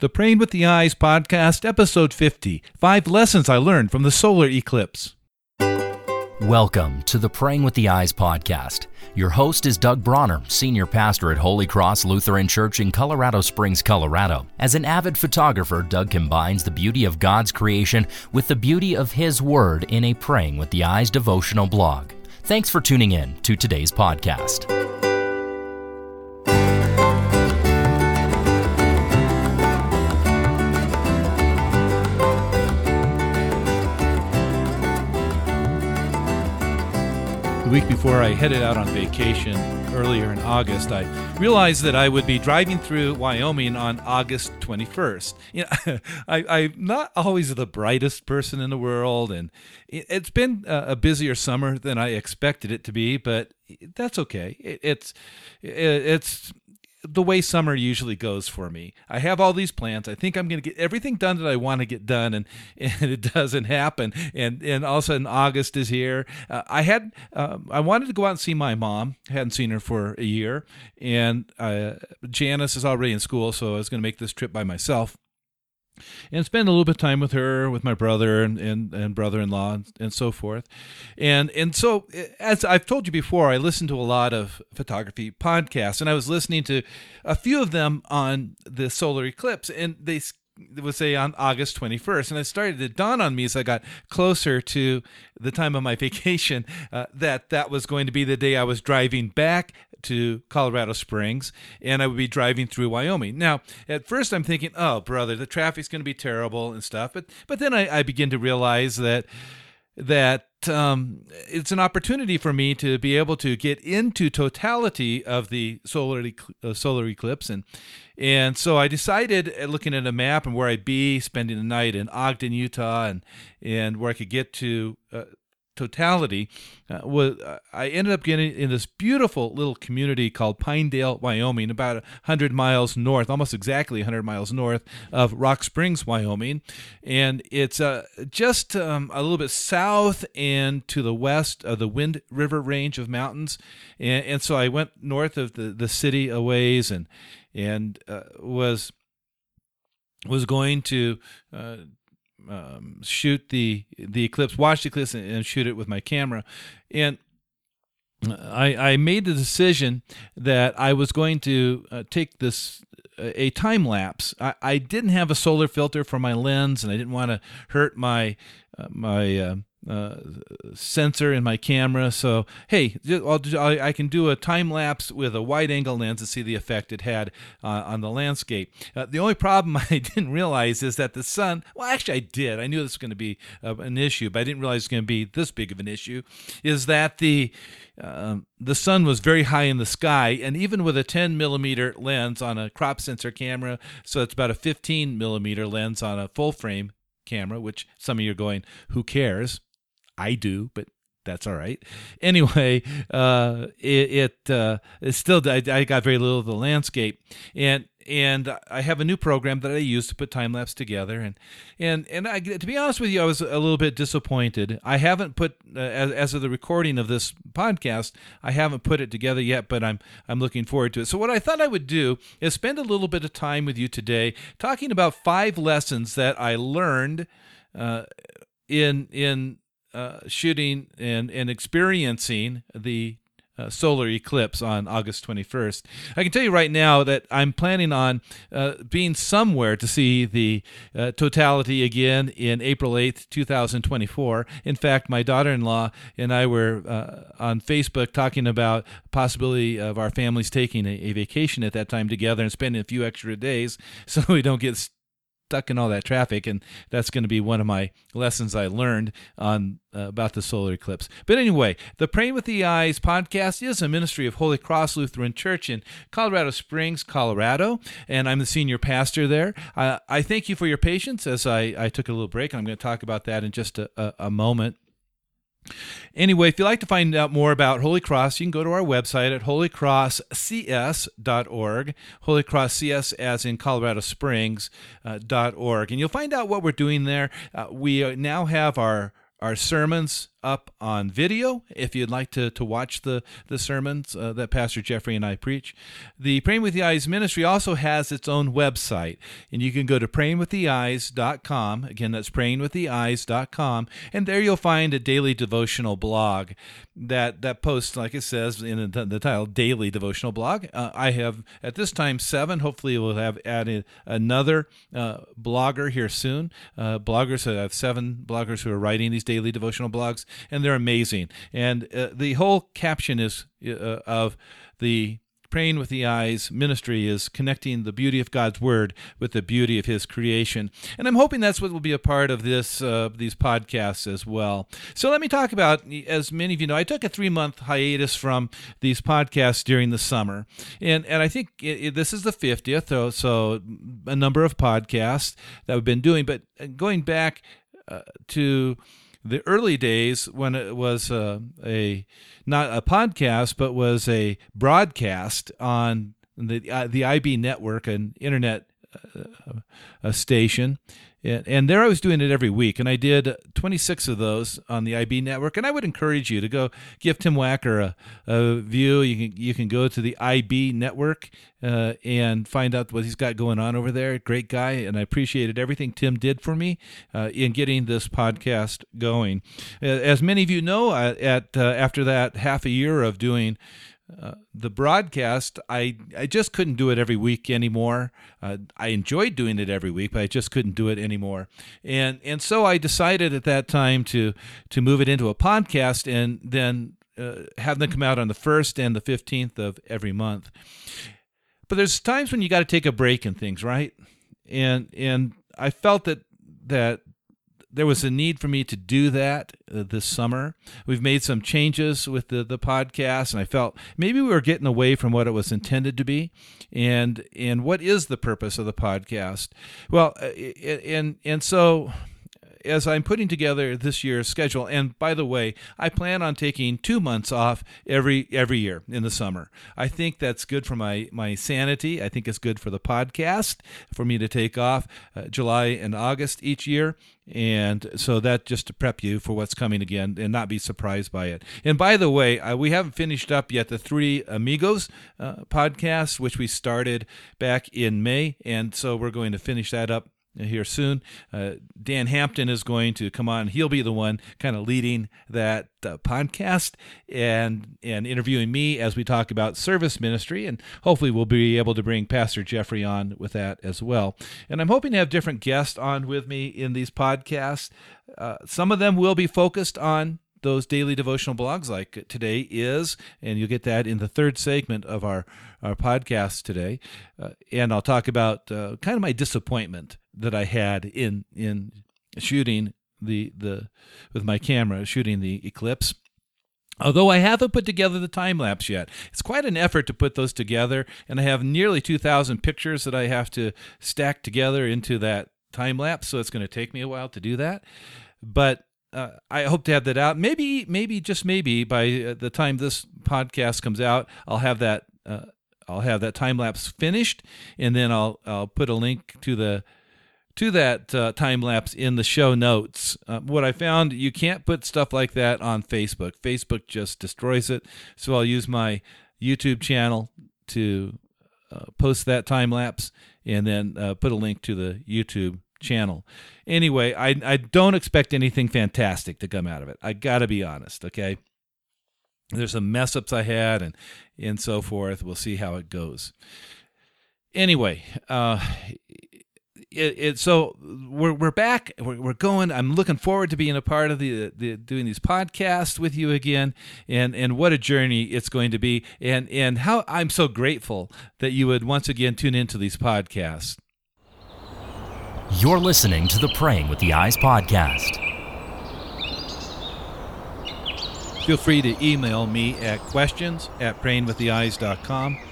The Praying with the Eyes podcast, episode 50 Five Lessons I Learned from the Solar Eclipse. Welcome to the Praying with the Eyes podcast. Your host is Doug Bronner, senior pastor at Holy Cross Lutheran Church in Colorado Springs, Colorado. As an avid photographer, Doug combines the beauty of God's creation with the beauty of His Word in a Praying with the Eyes devotional blog. Thanks for tuning in to today's podcast. The week before I headed out on vacation earlier in August, I realized that I would be driving through Wyoming on August 21st. You know, I, am not always the brightest person in the world, and it's been a busier summer than I expected it to be, but that's okay. it's it's the way summer usually goes for me. I have all these plans. I think I'm going to get everything done that I want to get done, and, and it doesn't happen. And and all of a sudden August is here. Uh, I had um, I wanted to go out and see my mom. I hadn't seen her for a year, and uh, Janice is already in school, so I was going to make this trip by myself and spend a little bit of time with her, with my brother and, and, and brother-in-law and, and, so forth. And and so as I've told you before, I listen to a lot of photography podcasts, and I was listening to a few of them on the solar eclipse, and they would say on August 21st. And it started to dawn on me as I got closer to the time of my vacation uh, that that was going to be the day I was driving back to Colorado Springs and I would be driving through Wyoming. Now, at first I'm thinking, oh, brother, the traffic's going to be terrible and stuff. But, but then I, I begin to realize that that um, it's an opportunity for me to be able to get into totality of the solar uh, solar eclipse and and so I decided uh, looking at a map and where I'd be spending the night in Ogden, Utah and and where I could get to uh, totality uh, was uh, I ended up getting in this beautiful little community called Pinedale, Wyoming, about 100 miles north, almost exactly 100 miles north of Rock Springs, Wyoming, and it's uh, just um, a little bit south and to the west of the Wind River range of mountains, and, and so I went north of the, the city a ways and and uh, was was going to uh, um, shoot the the eclipse, watch the eclipse, and, and shoot it with my camera. And I, I made the decision that I was going to uh, take this a time lapse. I, I didn't have a solar filter for my lens, and I didn't want to hurt my uh, my uh, sensor in my camera. So hey, i I can do a time lapse with a wide angle lens to see the effect it had uh, on the landscape. Uh, the only problem I didn't realize is that the sun. Well, actually, I did. I knew this was going to be uh, an issue, but I didn't realize it was going to be this big of an issue. Is that the um, the sun was very high in the sky, and even with a 10 millimeter lens on a crop sensor camera, so it's about a 15 millimeter lens on a full frame camera, which some of you are going, who cares? I do, but that's all right. Anyway, uh, it, it uh, it's still I, I, got very little of the landscape, and and I have a new program that I use to put time lapse together, and and and I, to be honest with you, I was a little bit disappointed. I haven't put uh, as, as of the recording of this podcast, I haven't put it together yet, but I'm I'm looking forward to it. So what I thought I would do is spend a little bit of time with you today, talking about five lessons that I learned. Uh, in in uh, shooting and, and experiencing the uh, solar eclipse on August 21st. I can tell you right now that I'm planning on uh, being somewhere to see the uh, totality again in April 8th, 2024. In fact, my daughter in law and I were uh, on Facebook talking about possibility of our families taking a, a, vacation at that time together and spending a few extra days so we don't get stuck in all that traffic, and that's going to be one of my lessons I learned on uh, about the solar eclipse. But anyway, the Praying with the Eyes podcast is a ministry of Holy Cross Lutheran Church in Colorado Springs, Colorado, and I'm the senior pastor there. I thank you for your patience as I, I took a little break. And I'm going to talk about that in just a, a, a moment. Anyway, if you'd like to find out more about Holy Cross, you can go to our website at holycrosscs.org, Holy Cross CS as in Colorado Springs, uh, .org. And you'll find out what we're doing there. Uh, we now have our our sermons up on video if you'd like to, to watch the, the sermons uh, that Pastor Jeffrey and I preach. The Praying with the Eyes ministry also has its own website, and you can go to prayingwiththeeyes.com. Again, that's prayingwiththeeyes.com, and there you'll find a daily devotional blog that, that posts, like it says in the, the title, Daily Devotional Blog. Uh, I have, at this time, seven. Hopefully, we'll have added another uh, blogger here soon. Uh, bloggers, I have seven bloggers who are writing these daily devotional blogs and they're amazing. And uh, the whole caption is uh, of the Praying with the Eyes ministry is connecting the beauty of God's Word with the beauty of His creation, and I'm hoping that's what will be a part of this uh, these podcasts as well. So let me talk about, as many of you know, I took a three month hiatus from these podcasts during the summer, and and I think it, it, this is the fiftieth, so, so a number of podcasts that we've been doing, but going back uh, to the early days when it was uh, a not a podcast but was a broadcast on the uh, the IB network, an internet uh, a station, and, and there I was doing it every week, and I did 26 of those on the IB network. And I would encourage you to go give Tim Wacker a, a view. You can you can go to the IB network uh, and find out what he's got going on over there. Great guy, and I appreciated everything Tim did for me uh, in getting this podcast going. As many of you know, uh, at uh, after that half a year of doing the broadcast, I, I just couldn't do it every week anymore. Uh, I enjoyed doing it every week, but I just couldn't do it anymore. And and so I decided at that time to to move it into a podcast and then uh, have them come out on the first and the fifteenth of every month. But there's times when you got to take a break and things, right? And and I felt that that there was a need for me to do that uh, this summer. We've made some changes with the, the podcast, and I felt maybe we were getting away from what it was intended to be. And and what is the purpose of the podcast? Well, uh, and and so as I'm putting together this year's schedule, and by the way, I plan on taking two months off every every year in the summer. I think that's good for my my sanity. I think it's good for the podcast for me to take off uh, July and August each year. And so that just to prep you for what's coming again and not be surprised by it. And by the way, uh, we haven't finished up yet the Three Amigos uh, podcast, which we started back in May. And so we're going to finish that up here soon. Uh, Dan Hampton is going to come on. He'll be the one kind of leading that uh, podcast and and interviewing me as we talk about service ministry. And hopefully, we'll be able to bring Pastor Jeffrey on with that as well. And I'm hoping to have different guests on with me in these podcasts. Uh, some of them will be focused on those daily devotional blogs like today is, and you'll get that in the third segment of our, our podcast today. Uh, and I'll talk about uh, kind of my disappointment that I had in in shooting the the with my camera shooting the eclipse. Although I haven't put together the time lapse yet, it's quite an effort to put those together, and I have nearly 2,000 pictures that I have to stack together into that time lapse. So it's going to take me a while to do that, but uh, I hope to have that out. Maybe, maybe just maybe by uh, the time this podcast comes out, I'll have that. Uh, I'll have that time lapse finished, and then I'll I'll put a link to the to that uh, time lapse in the show notes. Uh, what I found, you can't put stuff like that on Facebook. Facebook just destroys it. So I'll use my YouTube channel to uh, post that time lapse and then uh, put a link to the YouTube channel. Anyway, I, I don't expect anything fantastic to come out of it. I got to be honest, okay? There's some mess ups I had and, and so forth. We'll see how it goes. Anyway, uh, it, it, so we're we're back. We're, we're going. I'm looking forward to being a part of the, the doing these podcasts with you again, and and what a journey it's going to be, and and how I'm so grateful that you would once again tune into these podcasts. You're listening to the Praying with the Eyes podcast. Feel free to email me at questions at prayingwiththeeyes.com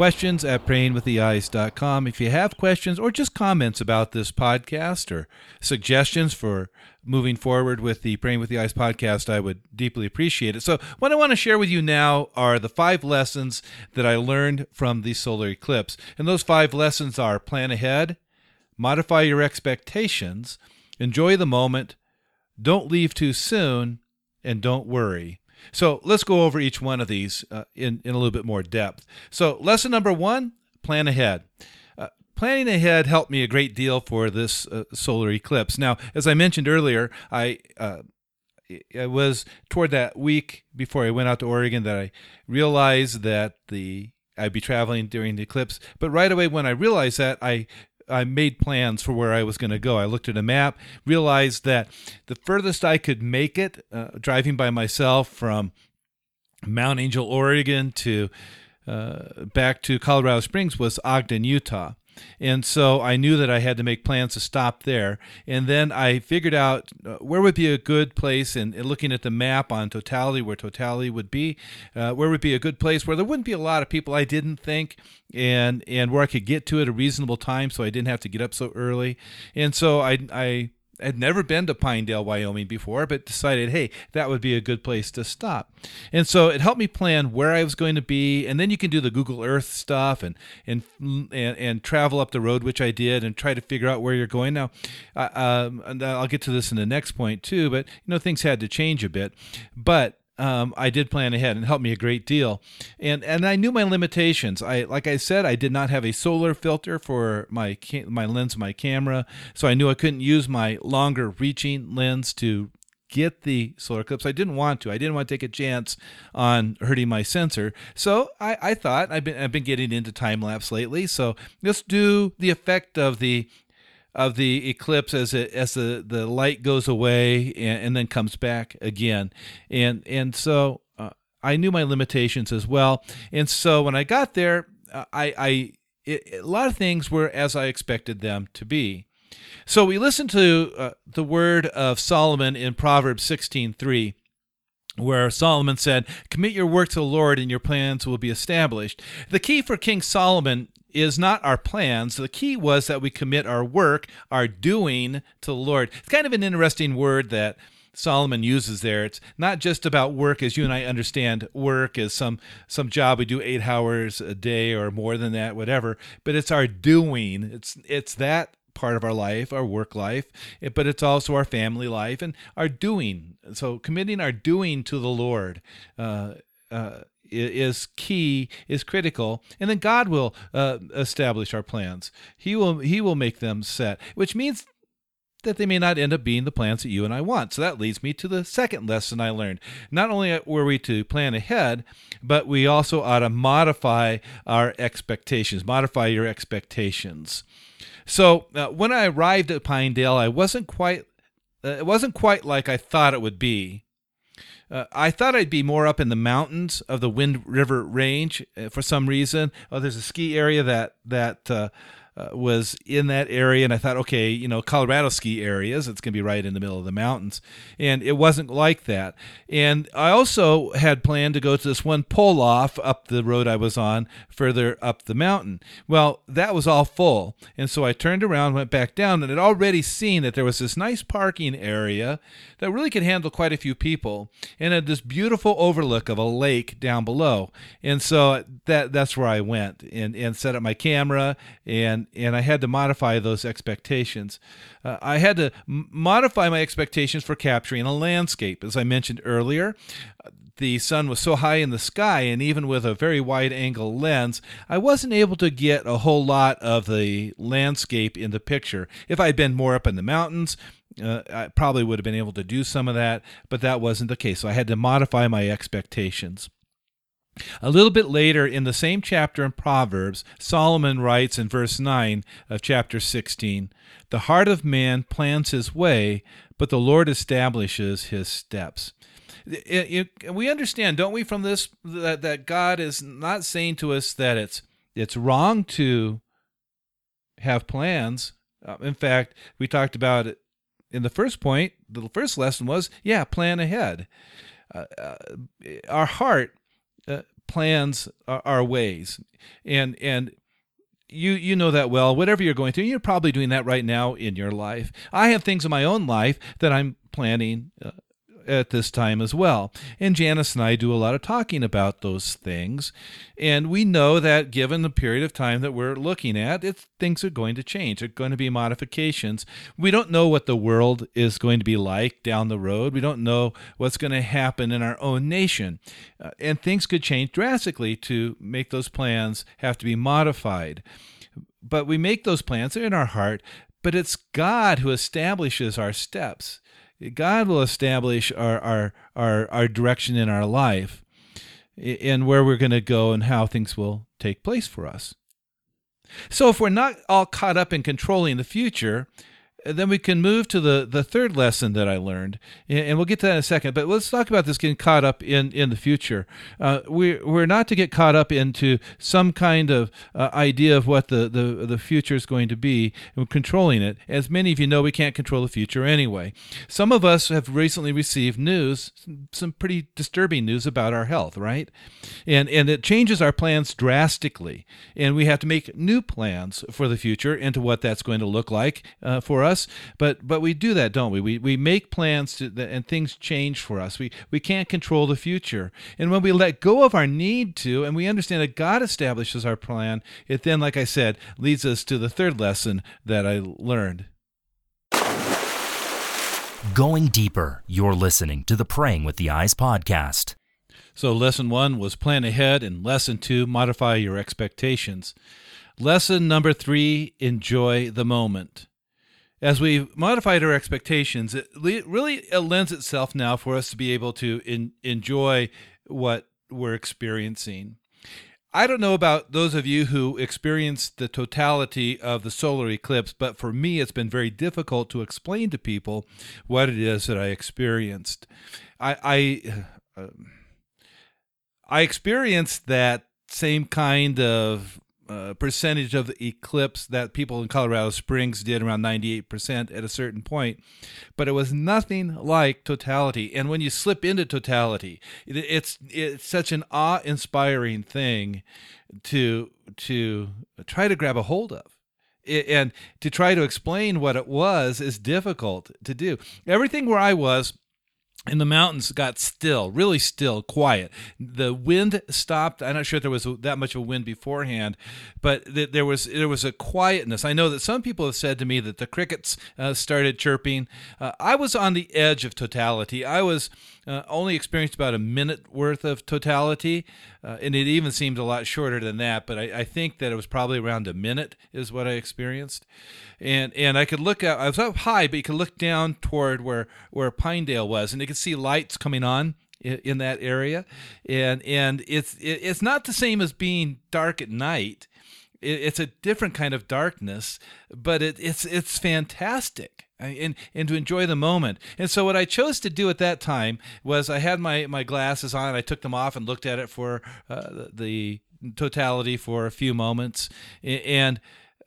questions at prayingwiththeeyes.com. If you have questions or just comments about this podcast or suggestions for moving forward with the Praying with the Eyes podcast, I would deeply appreciate it. So, what I want to share with you now are the five lessons that I learned from the solar eclipse. And those five lessons are plan ahead, modify your expectations, enjoy the moment, don't leave too soon, and don't worry. So let's go over each one of these uh, in, in a little bit more depth. So, lesson number one plan ahead. Uh, planning ahead helped me a great deal for this uh, solar eclipse. Now, as I mentioned earlier, I uh, it was toward that week before I went out to Oregon that I realized that the I'd be traveling during the eclipse. But right away when I realized that, I I made plans for where I was going to go. I looked at a map, realized that the furthest I could make it, uh, driving by myself from Mount Angel, Oregon, to uh, back to Colorado Springs, was Ogden, Utah. And so I knew that I had to make plans to stop there. And then I figured out uh, where would be a good place, and, looking at the map on totality, where totality would be, uh, where would be a good place where there wouldn't be a lot of people I didn't think, and and where I could get to at a reasonable time, so I didn't have to get up so early. And so I I had never been to Pinedale, Wyoming before, but decided, hey, that would be a good place to stop. And so it helped me plan where I was going to be, and then you can do the Google Earth stuff and and and, and travel up the road, which I did, and try to figure out where you're going. Now, uh, I'll get to this in the next point too, but you know things had to change a bit, but um, I did plan ahead and helped me a great deal. And and I knew my limitations. I like I said, I did not have a solar filter for my my lens, my camera, so I knew I couldn't use my longer reaching lens to get the solar eclipse. I didn't want to. I didn't want to take a chance on hurting my sensor. So I, I thought I've been I've been getting into time lapse lately. So let's do the effect of the of the eclipse as it as the, the light goes away and, and then comes back again. And and so uh, I knew my limitations as well. And so when I got there uh, I I it, a lot of things were as I expected them to be. So we listen to uh, the word of Solomon in Proverbs 16:3 where Solomon said, Commit your work to the Lord and your plans will be established. The key for King Solomon is not our plans. The key was that we commit our work, our doing to the Lord. It's kind of an interesting word that Solomon uses there. It's not just about work as you and I understand work as some some job we do 8 hours a day or more than that whatever, but it's our doing. It's it's that part of our life, our work life, but it's also our family life and our doing. So committing our doing to the Lord uh, uh, is key, is critical, and then God will uh, establish our plans. He will He will make them set, which means that they may not end up being the plans that you and I want. So that leads me to the second lesson I learned. Not only were we to plan ahead, but we also ought to modify our expectations, modify your expectations. So uh, when I arrived at Pinedale, I wasn't quite uh, it wasn't quite like I thought it would be. Uh, I thought I'd be more up in the mountains of the Wind River Range uh, for some reason. Oh, there's a ski area that that uh, uh, was in that area, and I thought, okay, you know, Colorado ski areas, it's going to be right in the middle of the mountains, and it wasn't like that. And I also had planned to go to this one pull off up the road I was on, further up the mountain. Well, that was all full, and so I turned around, went back down, and had already seen that there was this nice parking area that really could handle quite a few people, and had this beautiful overlook of a lake down below. And so that that's where I went and and set up my camera and and I had to modify those expectations. Uh, I had to m- modify my expectations for capturing a landscape. As I mentioned earlier, the sun was so high in the sky, and even with a very wide angle lens, I wasn't able to get a whole lot of the landscape in the picture. If I'd been more up in the mountains, uh, I probably would have been able to do some of that, but that wasn't the case. So I had to modify my expectations. A little bit later in the same chapter in Proverbs, Solomon writes in verse 9 of chapter 16 The heart of man plans his way, but the Lord establishes his steps. It, it, we understand, don't we, from this that, that God is not saying to us that it's it's wrong to have plans. Uh, in fact, we talked about it in the first point. The first lesson was, yeah, plan ahead. Uh, uh, our heart uh, plans our, ways, and and you you know that well. Whatever you're going through, you're probably doing that right now in your life. I have things in my own life that I'm planning uh, at this time as well. And Janice and I do a lot of talking about those things. And we know that given the period of time that we're looking at, it, things are going to change. There are going to be modifications. We don't know what the world is going to be like down the road. We don't know what's going to happen in our own nation. Uh, and things could change drastically to make those plans have to be modified. But we make those plans, in our heart, but it's God who establishes our steps. God will establish our, our, our, our direction in our life and where we're going to go and how things will take place for us. So, if we're not all caught up in controlling the future, then we can move to the, the third lesson that I learned, and we'll get to that in a second. But let's talk about this getting caught up in, in the future. Uh, we, we're not to get caught up into some kind of uh, idea of what the, the, the future is going to be and controlling it. As many of you know, we can't control the future anyway. Some of us have recently received news, some pretty disturbing news about our health, right? And, and it changes our plans drastically. And we have to make new plans for the future into what that's going to look like uh, for us us, but but we do that, don't we? We we make plans to, and things change for us. We we can't control the future, and when we let go of our need to, and we understand that God establishes our plan, it then, like I said, leads us to the third lesson that I learned. Going deeper, you're listening to the Praying with the Eyes podcast. So, lesson one was plan ahead, and lesson two, modify your expectations. Lesson number three, enjoy the moment as we've modified our expectations, it really lends itself now for us to be able to in, enjoy what we're experiencing. I don't know about those of you who experienced the totality of the solar eclipse, but for me, it's been very difficult to explain to people what it is that I experienced. I I, uh, I experienced that same kind of uh, percentage of the eclipse that people in Colorado Springs did around 98% at a certain point, but it was nothing like totality. And when you slip into totality, it, it's it's such an awe-inspiring thing to to try to grab a hold of. and to try to explain what it was is difficult to do. Everything where I was and the mountains got still, really still, quiet. The wind stopped. I'm not sure if there was that much of a wind beforehand, but th- there was there was a quietness. I know that some people have said to me that the crickets uh, started chirping. Uh, I was on the edge of totality. I was uh, only experienced about a minute worth of totality, uh, and it even seemed a lot shorter than that. But I, I, think that it was probably around a minute is what I experienced, and and I could look out. I was up high, but you could look down toward where where Pinedale was, and you could see lights coming on in, that area, and and it's it's not the same as being dark at night. it's a different kind of darkness, but it, it's it's fantastic and, and to enjoy the moment. And so what I chose to do at that time was I had my, my glasses on. I took them off and looked at it for uh, the totality for a few moments. And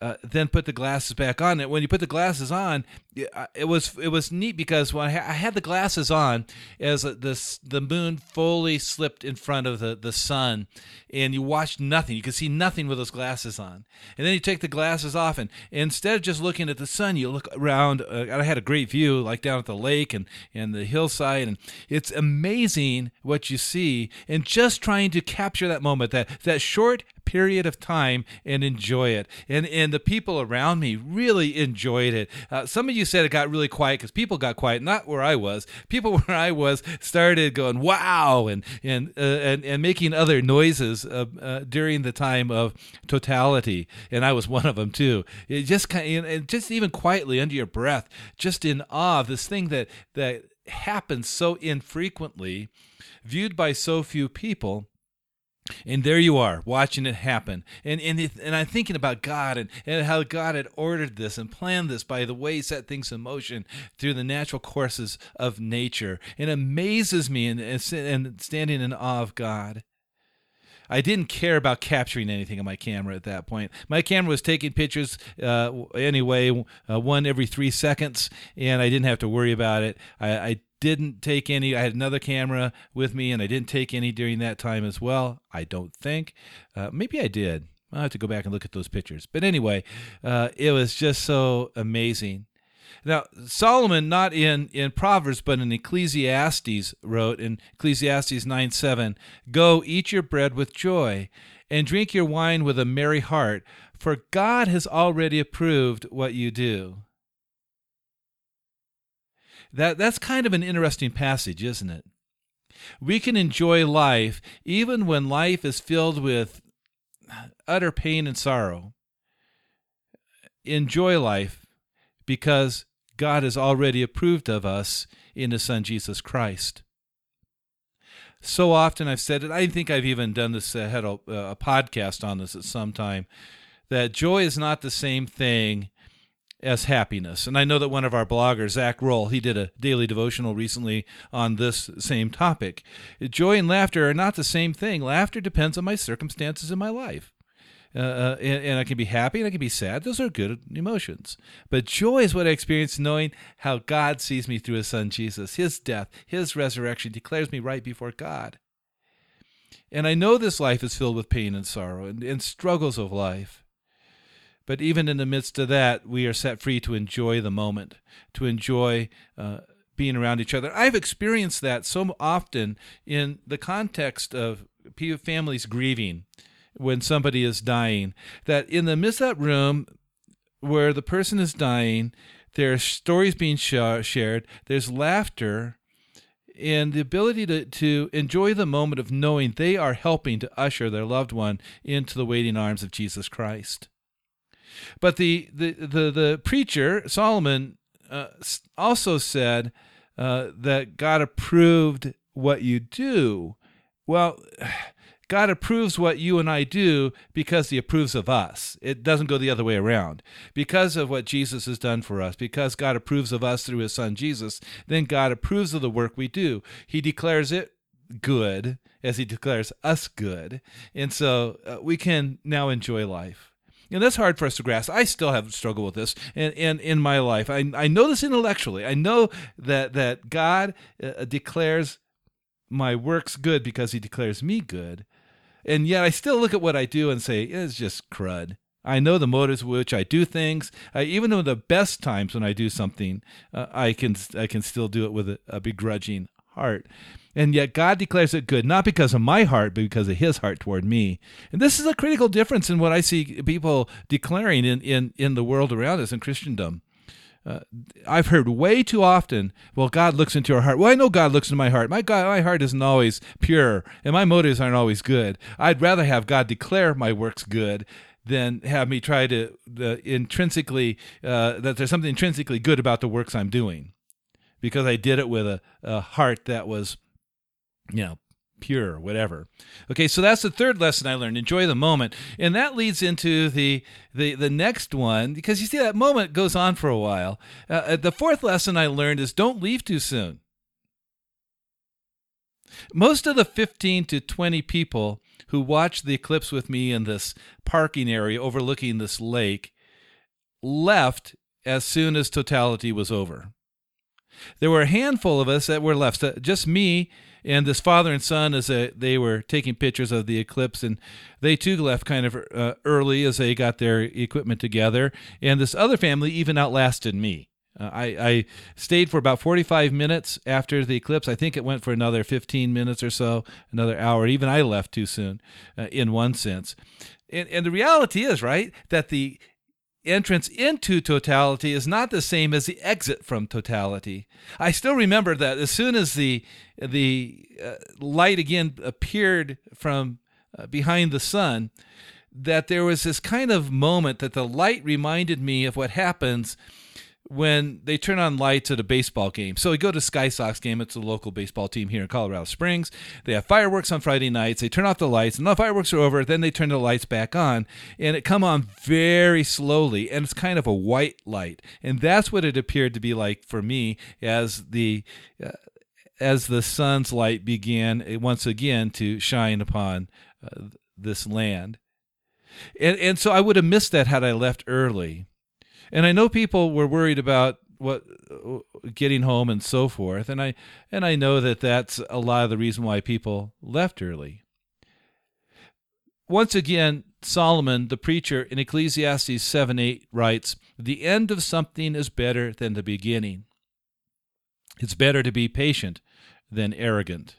uh, then put the glasses back on. And when you put the glasses on, it was it was neat because when I, had the glasses on, as this the moon fully slipped in front of the, the sun, and you watched nothing. You could see nothing with those glasses on. And then you take the glasses off, and instead of just looking at the sun, you look around. Uh, I had a great view, like down at the lake and and the hillside, and it's amazing what you see. And just trying to capture that moment, that that short period of time and enjoy it. And and the people around me really enjoyed it. Uh, some of you said it got really quiet because people got quiet. Not where I was. People where I was started going wow and and uh, and and making other noises uh, uh during the time of totality. And I was one of them too. It just kind of, just even quietly under your breath, just in awe of this thing that that happens so infrequently, viewed by so few people and there you are watching it happen. And and, and i'm thinking about god and, and how god had ordered this and planned this by the way he set things in motion through the natural courses of nature. It amazes me and, and standing in awe of god I didn't care about capturing anything on my camera at that point. My camera was taking pictures uh, anyway, uh, one every three seconds, and I didn't have to worry about it. I, I didn't take any. I had another camera with me, and I didn't take any during that time as well. I don't think. Uh, maybe I did. I'll have to go back and look at those pictures. But anyway, uh, it was just so amazing. Now, Solomon, not in, in Proverbs, but in Ecclesiastes, wrote in Ecclesiastes 9 7, Go eat your bread with joy, and drink your wine with a merry heart, for God has already approved what you do. That, that's kind of an interesting passage, isn't it? We can enjoy life even when life is filled with utter pain and sorrow. Enjoy life because God has already approved of us in His Son Jesus Christ. So often I've said it, I think I've even done this, uh, had a, a podcast on this at some time, that joy is not the same thing as happiness. And I know that one of our bloggers, Zach Roll, he did a daily devotional recently on this same topic. Joy and laughter are not the same thing. Laughter depends on my circumstances in my life. Uh, uh, and, and, I can be happy and I can be sad. Those are good emotions. But joy is what I experience knowing how God sees me through his son Jesus. His death, his resurrection declares me right before God. And I know this life is filled with pain and sorrow and, and struggles of life. But even in the midst of that, we are set free to enjoy the moment, to enjoy uh, being around each other. I've experienced that so often in the context of families grieving when somebody is dying. That in the midst of that room where the person is dying, there's stories being sh- shared, there's laughter, and the ability to, to enjoy the moment of knowing they are helping to usher their loved one into the waiting arms of Jesus Christ. But the, the, the, the preacher, Solomon, uh, also said uh, that God approved what you do. Well, God approves what you and I do because he approves of us. It doesn't go the other way around. Because of what Jesus has done for us, because God approves of us through his son Jesus, then God approves of the work we do. He declares it good as he declares us good. And so uh, we can now enjoy life. And that's hard for us to grasp. I still have struggled with this and in, in, in, my life. I, I know this intellectually. I know that, that God uh, declares my works good because he declares me good. And yet I still look at what I do and say, it's just crud. I know the motives with which I do things. I, even in the best times when I do something, uh, I can I can still do it with a, a, begrudging heart. And yet God declares it good, not because of my heart, but because of his heart toward me. And this is a critical difference in what I see people declaring in, in, in the world around us in Christendom. Uh, I've heard way too often, well, God looks into our heart. Well, I know God looks into my heart. My God, my heart isn't always pure, and my motives aren't always good. I'd rather have God declare my works good than have me try to uh, intrinsically uh, that there's something intrinsically good about the works I'm doing, because I did it with a, a heart that was, you know, pure, whatever. Okay, so that's the third lesson I learned. Enjoy the moment, and that leads into the the the next one because you see that moment goes on for a while. Uh, uh, the fourth lesson I learned is don't leave too soon. Most of the 15 to 20 people who watched the eclipse with me in this parking area overlooking this lake left as soon as totality was over. There were a handful of us that were left, just me and this father and son as they were taking pictures of the eclipse and they too left kind of uh, early as they got their equipment together and this other family even outlasted me uh, I, I stayed for about 45 minutes after the eclipse. I think it went for another 15 minutes or so, another hour. Even I left too soon, uh, in one sense. And, and the reality is, right, that the entrance into totality is not the same as the exit from totality. I still remember that as soon as the the uh, light again appeared from uh, behind the sun, that there was this kind of moment that the light reminded me of what happens when they turn on lights at a baseball game. So we go to Sky Sox game. It's a local baseball team here in Colorado Springs. They have fireworks on Friday nights. They turn off the lights, and the fireworks are over. Then they turn the lights back on, and it come on very slowly, and it's kind of a white light, and that's what it appeared to be like for me as the. Uh, as the sun's light began uh, once again to shine upon uh, this land. And, and so I would have missed that had I left early. And I know people were worried about what getting home and so forth, and I and I know that that's a lot of the reason why people left early. once again, Solomon, the preacher in Ecclesiastes 7 8, writes, The end of something is better than the beginning. It's better to be patient than arrogant.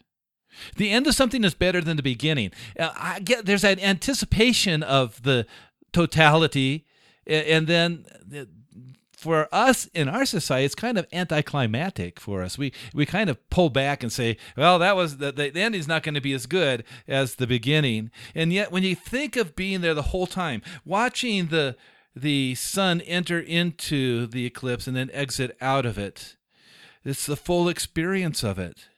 The end of something is better than the beginning. I get there's an anticipation of the totality, and then for us in our society, it's kind of anticlimactic for us. We we kind of pull back and say, well, that was the, the ending's not going to be as good as the beginning. And yet, when you think of being there the whole time, watching the the sun enter into the eclipse and then exit out of it, it's the full experience of it.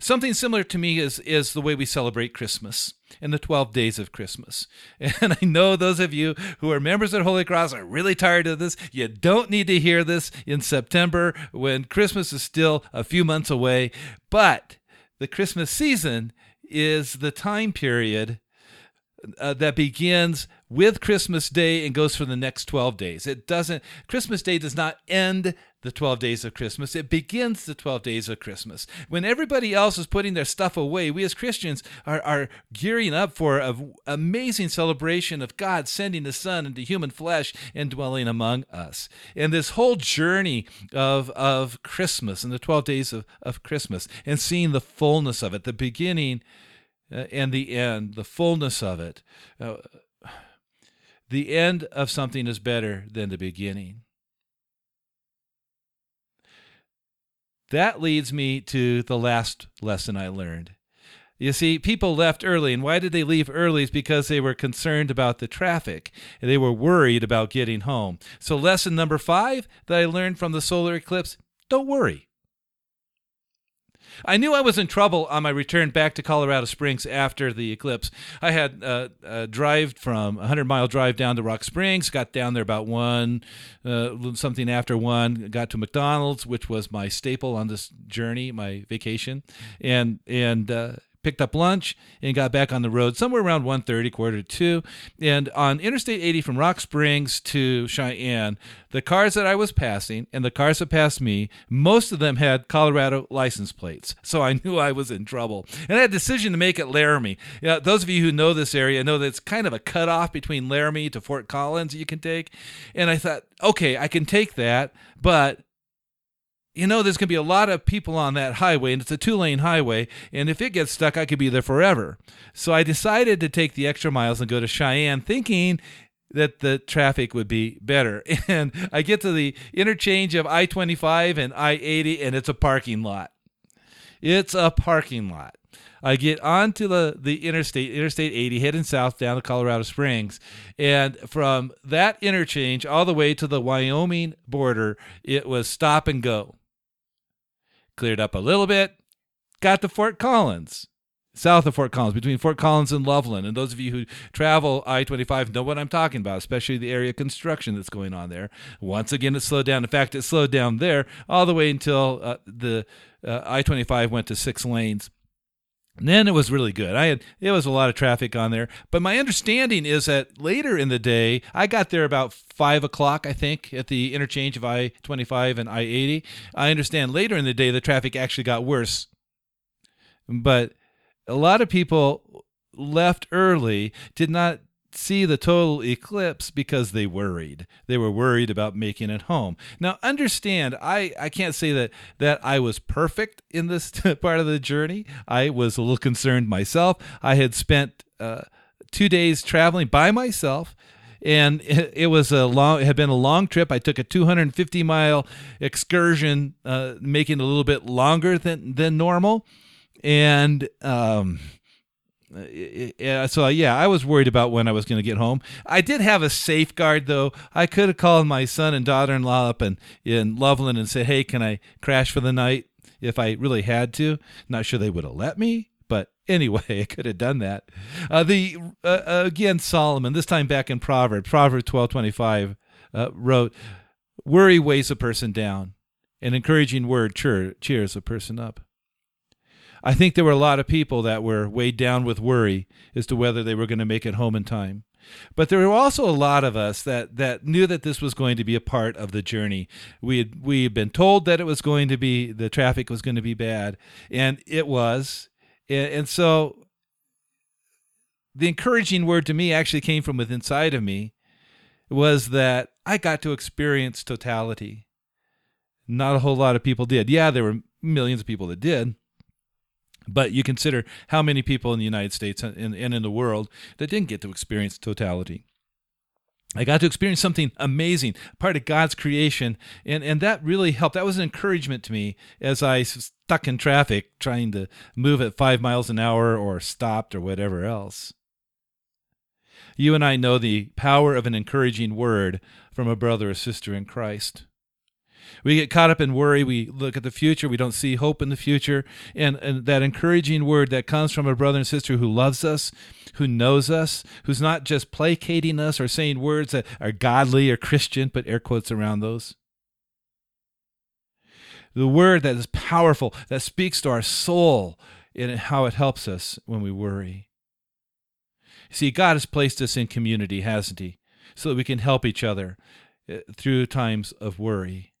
Something similar to me is is the way we celebrate Christmas and the 12 days of Christmas. And I know those of you who are members at Holy Cross are really tired of this. You don't need to hear this in September when Christmas is still a few months away, but the Christmas season is the time period uh, that begins with Christmas Day and goes for the next 12 days. It doesn't, Christmas Day does not end the 12 days of Christmas. It begins the 12 days of Christmas. When everybody else is putting their stuff away, we as Christians are, are gearing up for an amazing celebration of God sending the Son into human flesh and dwelling among us. And this whole journey of, of Christmas and the 12 days of, of Christmas and seeing the fullness of it, the beginning uh, and the end, the fullness of it. Uh, the end of something is better than the beginning. That leads me to the last lesson I learned. You see, people left early, and why did they leave early? Is because they were concerned about the traffic. They were worried about getting home. So, lesson number five that I learned from the solar eclipse don't worry. I knew I was in trouble on my return back to Colorado Springs after the eclipse. I had uh, a drive from a 100 mile drive down to Rock Springs, got down there about one, uh, something after one, got to McDonald's, which was my staple on this journey, my vacation, and and uh, picked up lunch and got back on the road somewhere around 1.30 quarter to 2 and on interstate 80 from rock springs to cheyenne the cars that i was passing and the cars that passed me most of them had colorado license plates. So i knew i was in trouble. And i had a decision to make at laramie. Yeah, those of you who know this area know that it's kind of a cutoff between laramie to fort collins that you can take. And i thought okay i can take that but you know, there's going to be a lot of people on that highway, and it's a two lane highway. And if it gets stuck, I could be there forever. So I decided to take the extra miles and go to Cheyenne, thinking that the traffic would be better. And I get to the interchange of I 25 and I 80, and it's a parking lot. It's a parking lot. I get onto the, the interstate, Interstate 80, heading south down to Colorado Springs. And from that interchange all the way to the Wyoming border, it was stop and go cleared up a little bit, got to Fort Collins, south of Fort Collins, between Fort Collins and Loveland. And those of you who travel I 25 know what I'm talking about, especially the area construction that's going on there. Once again, it slowed down. In fact, it slowed down there all the way until uh, the uh, I 25 went to six lanes. And then it was really good. I had it was a lot of traffic on there, but my understanding is that later in the day, I got there about five o'clock, I think, at the interchange of I twenty five and I eighty. I understand later in the day the traffic actually got worse, but a lot of people left early, did not see the total eclipse because they worried. They were worried about making it home. Now, understand, I, I can't say that, that I was perfect in this part of the journey. I was a little concerned myself. I had spent uh, two days traveling by myself. And it, it was a long. It had been a long trip. I took a 250 mile excursion, uh, making it a little bit longer than than normal, and um, uh, so yeah, I was worried about when I was going to get home. I did have a safeguard though. I could have called my son and daughter-in-law up in, in Loveland and said, "Hey, can I crash for the night?" If I really had to. Not sure they would have let me, but anyway, I could have done that. Uh, the uh, uh again Solomon, this time back in Proverbs, Proverbs twelve twenty five, uh, wrote, "Worry weighs a person down, an encouraging word cheers a person up." I think there were a lot of people that were weighed down with worry as to whether they were going to make it home in time. But there were also a lot of us that, that knew that this was going to be a part of the journey. We had we had been told that it was going to be the traffic was going to be bad, and it was. And, and so the encouraging word to me actually came from within inside of me was that I got to experience totality. Not a whole lot of people did. Yeah, there were millions of people that did. But you consider how many people in the United States and, and in the world that didn't get to experience totality. I got to experience something amazing, part of God's creation, and, and that really helped. That was an encouragement to me as I stuck in traffic trying to move at five miles an hour or stopped or whatever else. You and I know the power of an encouraging word from a brother or sister in Christ. We get caught up in worry. We look at the future. We don't see hope in the future. And, and that encouraging word that comes from a brother and sister who loves us, who knows us, who's not just placating us or saying words that are godly or Christian, put air quotes around those. The word that is powerful, that speaks to our soul in how it helps us when we worry. See, God has placed us in community, hasn't He? So that we can help each other uh, through times of worry.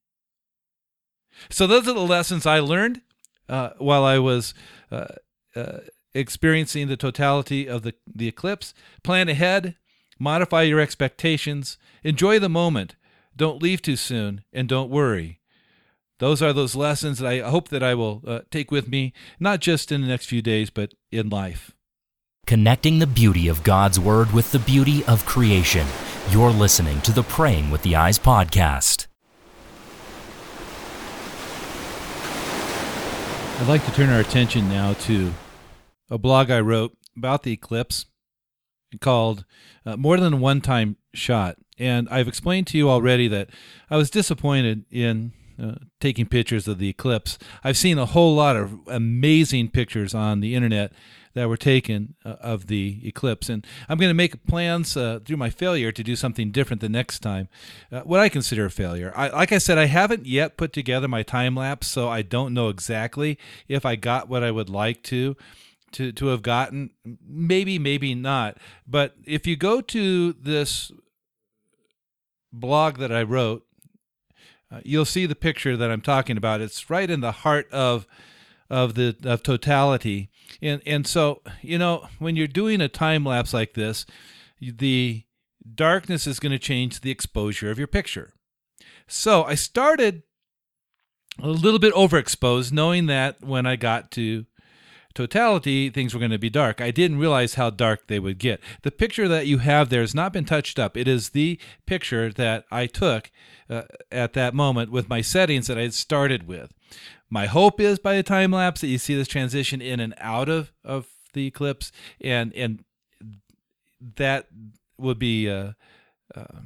So, those are the lessons I learned uh, while I was uh, uh, experiencing the totality of the, the eclipse. Plan ahead, modify your expectations, enjoy the moment, don't leave too soon, and don't worry. Those are those lessons that I hope that I will uh, take with me, not just in the next few days, but in life connecting the beauty of God's Word with the beauty of creation. You're listening to the Praying with the Eyes podcast. I'd like to turn our attention now to a blog I wrote about the eclipse called uh, More Than One Time Shot. And I've explained to you already that I was disappointed in uh, taking pictures of the eclipse. I've seen a whole lot of amazing pictures on the internet that were taken uh, of the eclipse. And I'm going to make plans uh, through my failure to do something different the next time. Uh, what I consider a failure. I, like I said, I haven't yet put together my time lapse, so I don't know exactly if I got what I would like to. To, to have gotten maybe maybe not but if you go to this blog that i wrote uh, you'll see the picture that i'm talking about it's right in the heart of of the of totality and and so you know when you're doing a time lapse like this the darkness is going to change the exposure of your picture. So i started a little bit overexposed knowing that when i got to totality things were going to be dark. I didn't realize how dark they would get. The picture that you have there has not been touched up. It is the picture that i took uh, at that moment with my settings that i had started with my hope is by the time lapse that you see this transition in and out of of the eclipse, and and that would be. Uh, uh,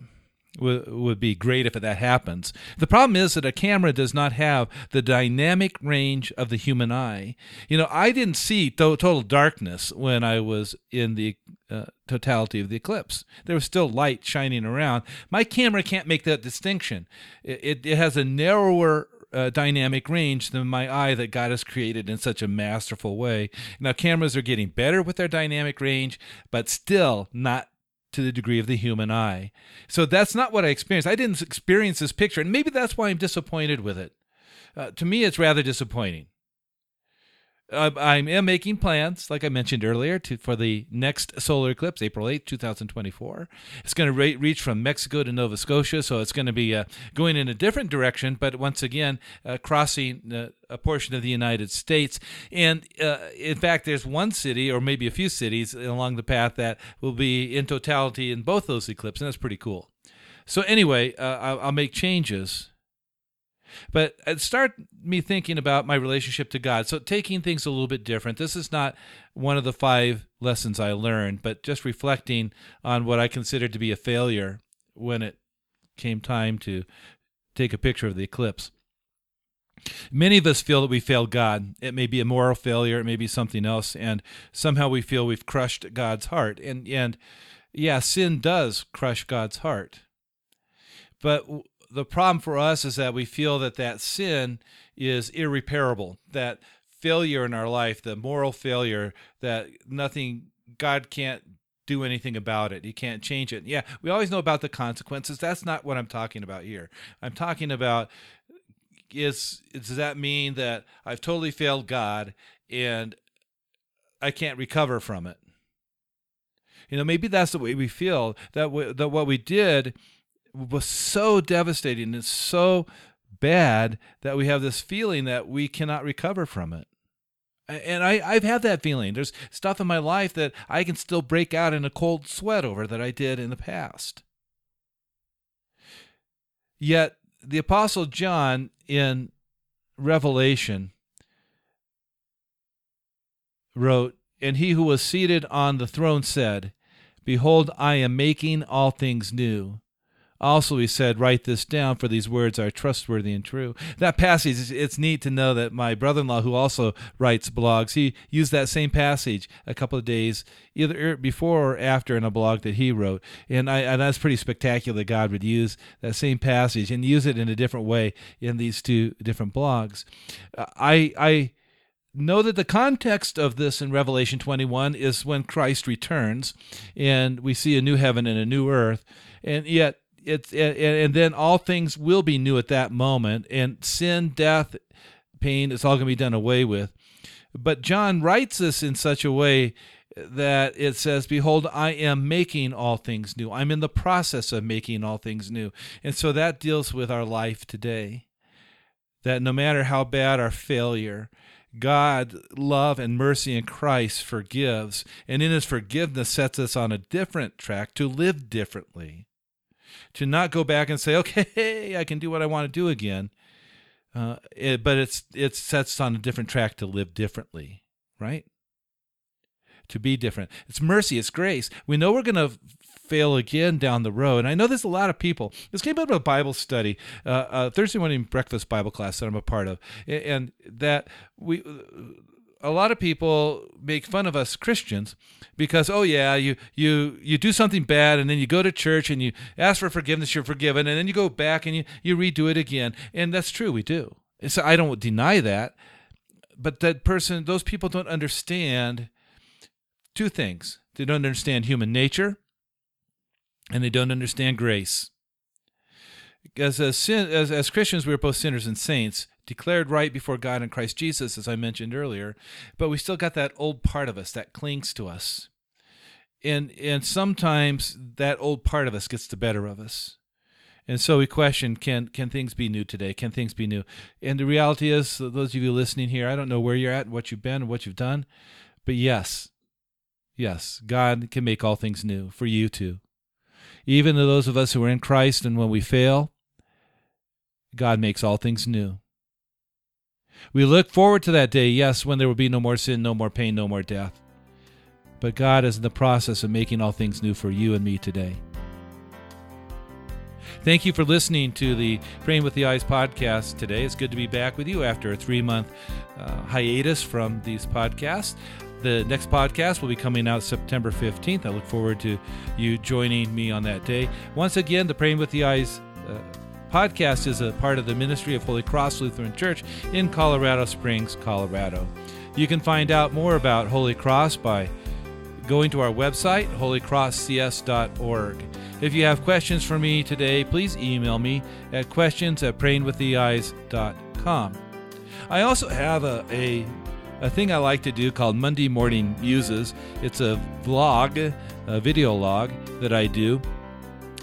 would, would be great if that happens. The problem is that a camera does not have the dynamic range of the human eye. You know, I didn't see to- total darkness when I was in the uh, totality of the eclipse. There was still light shining around. My camera can't make that distinction. It, it, it has a narrower uh, dynamic range than my eye that God has created in such a masterful way. Now, cameras are getting better with their dynamic range, but still not to the degree of the human eye. So that's not what I experienced. I didn't experience this picture, and maybe that's why I'm disappointed with it. Uh, to me, it's rather disappointing I am making plans, like I mentioned earlier, to for the next solar eclipse, April 8, 2024. It's going to re- reach from Mexico to Nova Scotia, so it's going to be uh, going in a different direction, but once again, uh, crossing uh, a portion of the United States. And uh, in fact, there's one city, or maybe a few cities along the path that will be in totality in both those eclipses, and that's pretty cool. So, anyway, uh, I'll, I'll make changes but it started me thinking about my relationship to God. So taking things a little bit different. This is not one of the five lessons I learned, but just reflecting on what I considered to be a failure when it came time to take a picture of the eclipse. Many of us feel that we failed God. It may be a moral failure, it may be something else, and somehow we feel we've crushed God's heart. And and yeah, sin does crush God's heart. But the problem for us is that we feel that that sin is irreparable, that failure in our life, the moral failure, that nothing, God can't do anything about it. He can't change it. Yeah, we always know about the consequences. That's not what I'm talking about here. I'm talking about is does that mean that I've totally failed God and I can't recover from it? You know, maybe that's the way we feel that that what we did was so devastating and so bad that we have this feeling that we cannot recover from it. And I, I've had that feeling. There's stuff in my life that I can still break out in a cold sweat over that I did in the past. Yet the Apostle John in Revelation wrote, And he who was seated on the throne said, Behold, I am making all things new. Also, he said, Write this down, for these words are trustworthy and true. That passage, it's neat to know that my brother in law, who also writes blogs, he used that same passage a couple of days, either er, before or after, in a blog that he wrote. And, I, and that's pretty spectacular that God would use that same passage and use it in a different way in these two different blogs. Uh, I, I, know that the context of this in Revelation 21 is when Christ returns and we see a new heaven and a new earth. And yet it's and then all things will be new at that moment and sin death pain it's all going to be done away with. But john writes this in such a way that it says behold i am making all things new. I'm in the process of making all things new. And so that deals with our life today that no matter how bad our failure God, love and mercy in Christ forgives, and in his forgiveness sets us on a different track to live differently to not go back and say, okay, I can do what I want to do again. Uh, it, but it's it sets on a different track to live differently, right? To be different. It's mercy. It's grace. We know we're going to fail again down the road. And I know there's a lot of people. This came out of a Bible study, uh, Thursday morning breakfast Bible class that I'm a part of, and that we a lot of people make fun of us Christians because oh yeah you you you do something bad and then you go to church and you ask for forgiveness you're forgiven and then you go back and you you redo it again. And that's true we do. So I don't deny that. But that person those people don't understand two things. They don't understand human nature and they don't understand grace. As as, sin, as, as Christians, we are both sinners and saints, declared right before God in Christ Jesus, as I mentioned earlier, but we still got that old part of us that clings to us. And, and sometimes that old part of us gets the better of us. And so we question can can things be new today? Can things be new? And the reality is, those of you listening here, I don't know where you're at, what you've been, what you've done, but yes, yes, God can make all things new for you too. Even to those of us who are in Christ, and when we fail, God makes all things new. We look forward to that day, yes, when there will be no more sin, no more pain, no more death. But God is in the process of making all things new for you and me today. Thank you for listening to the Praying with the Eyes podcast today. It's good to be back with you after a three month uh, hiatus from these podcasts. The next podcast will be coming out September 15th. I look forward to you joining me on that day. Once again, the Praying with the Eyes uh, podcast is a part of the ministry of Holy Cross Lutheran Church in Colorado Springs, Colorado. You can find out more about Holy Cross by going to our website, holycrosscs.org. If you have questions for me today, please email me at questions at prayingwiththeeyes.com. I also have a, a, a thing I like to do called Monday Morning Muses. It's a vlog, a video log that I do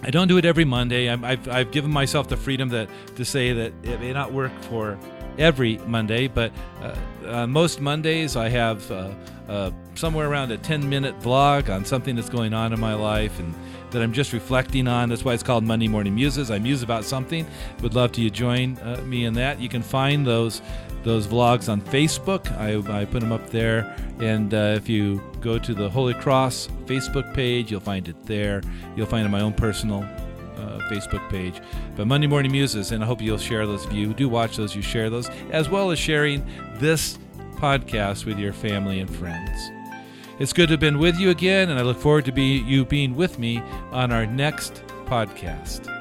I don't do it every Monday. i have I've given myself the freedom that to say that it may not work for every Monday, but uh, uh, most Mondays I have uh, uh somewhere around a 10 minute vlog on something that's going on in my life and that I'm just reflecting on. That's why it's called Monday Morning Muses. I muse about something. Would love to you join uh, me in that. You can find those those vlogs on Facebook. I, I put them up there. And uh, if you go to the Holy Cross Facebook page, you'll find it there. You'll find it on my own personal uh, Facebook page. But Monday Morning Muses, and I hope you'll share those. If you do watch those, you share those, as well as sharing this podcast with your family and friends. It's good to have been with you again, and I look forward to be you being with me on our next podcast.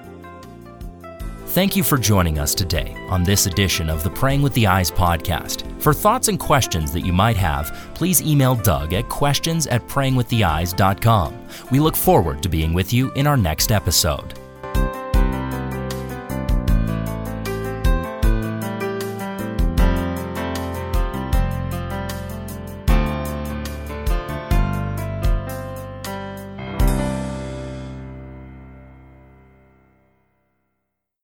Thank you for joining us today on this edition of the Praying with the Eyes podcast. For thoughts and questions that you might have, please email Doug at questions at prayingwiththeeyes.com. We look forward to being with you in our next episode.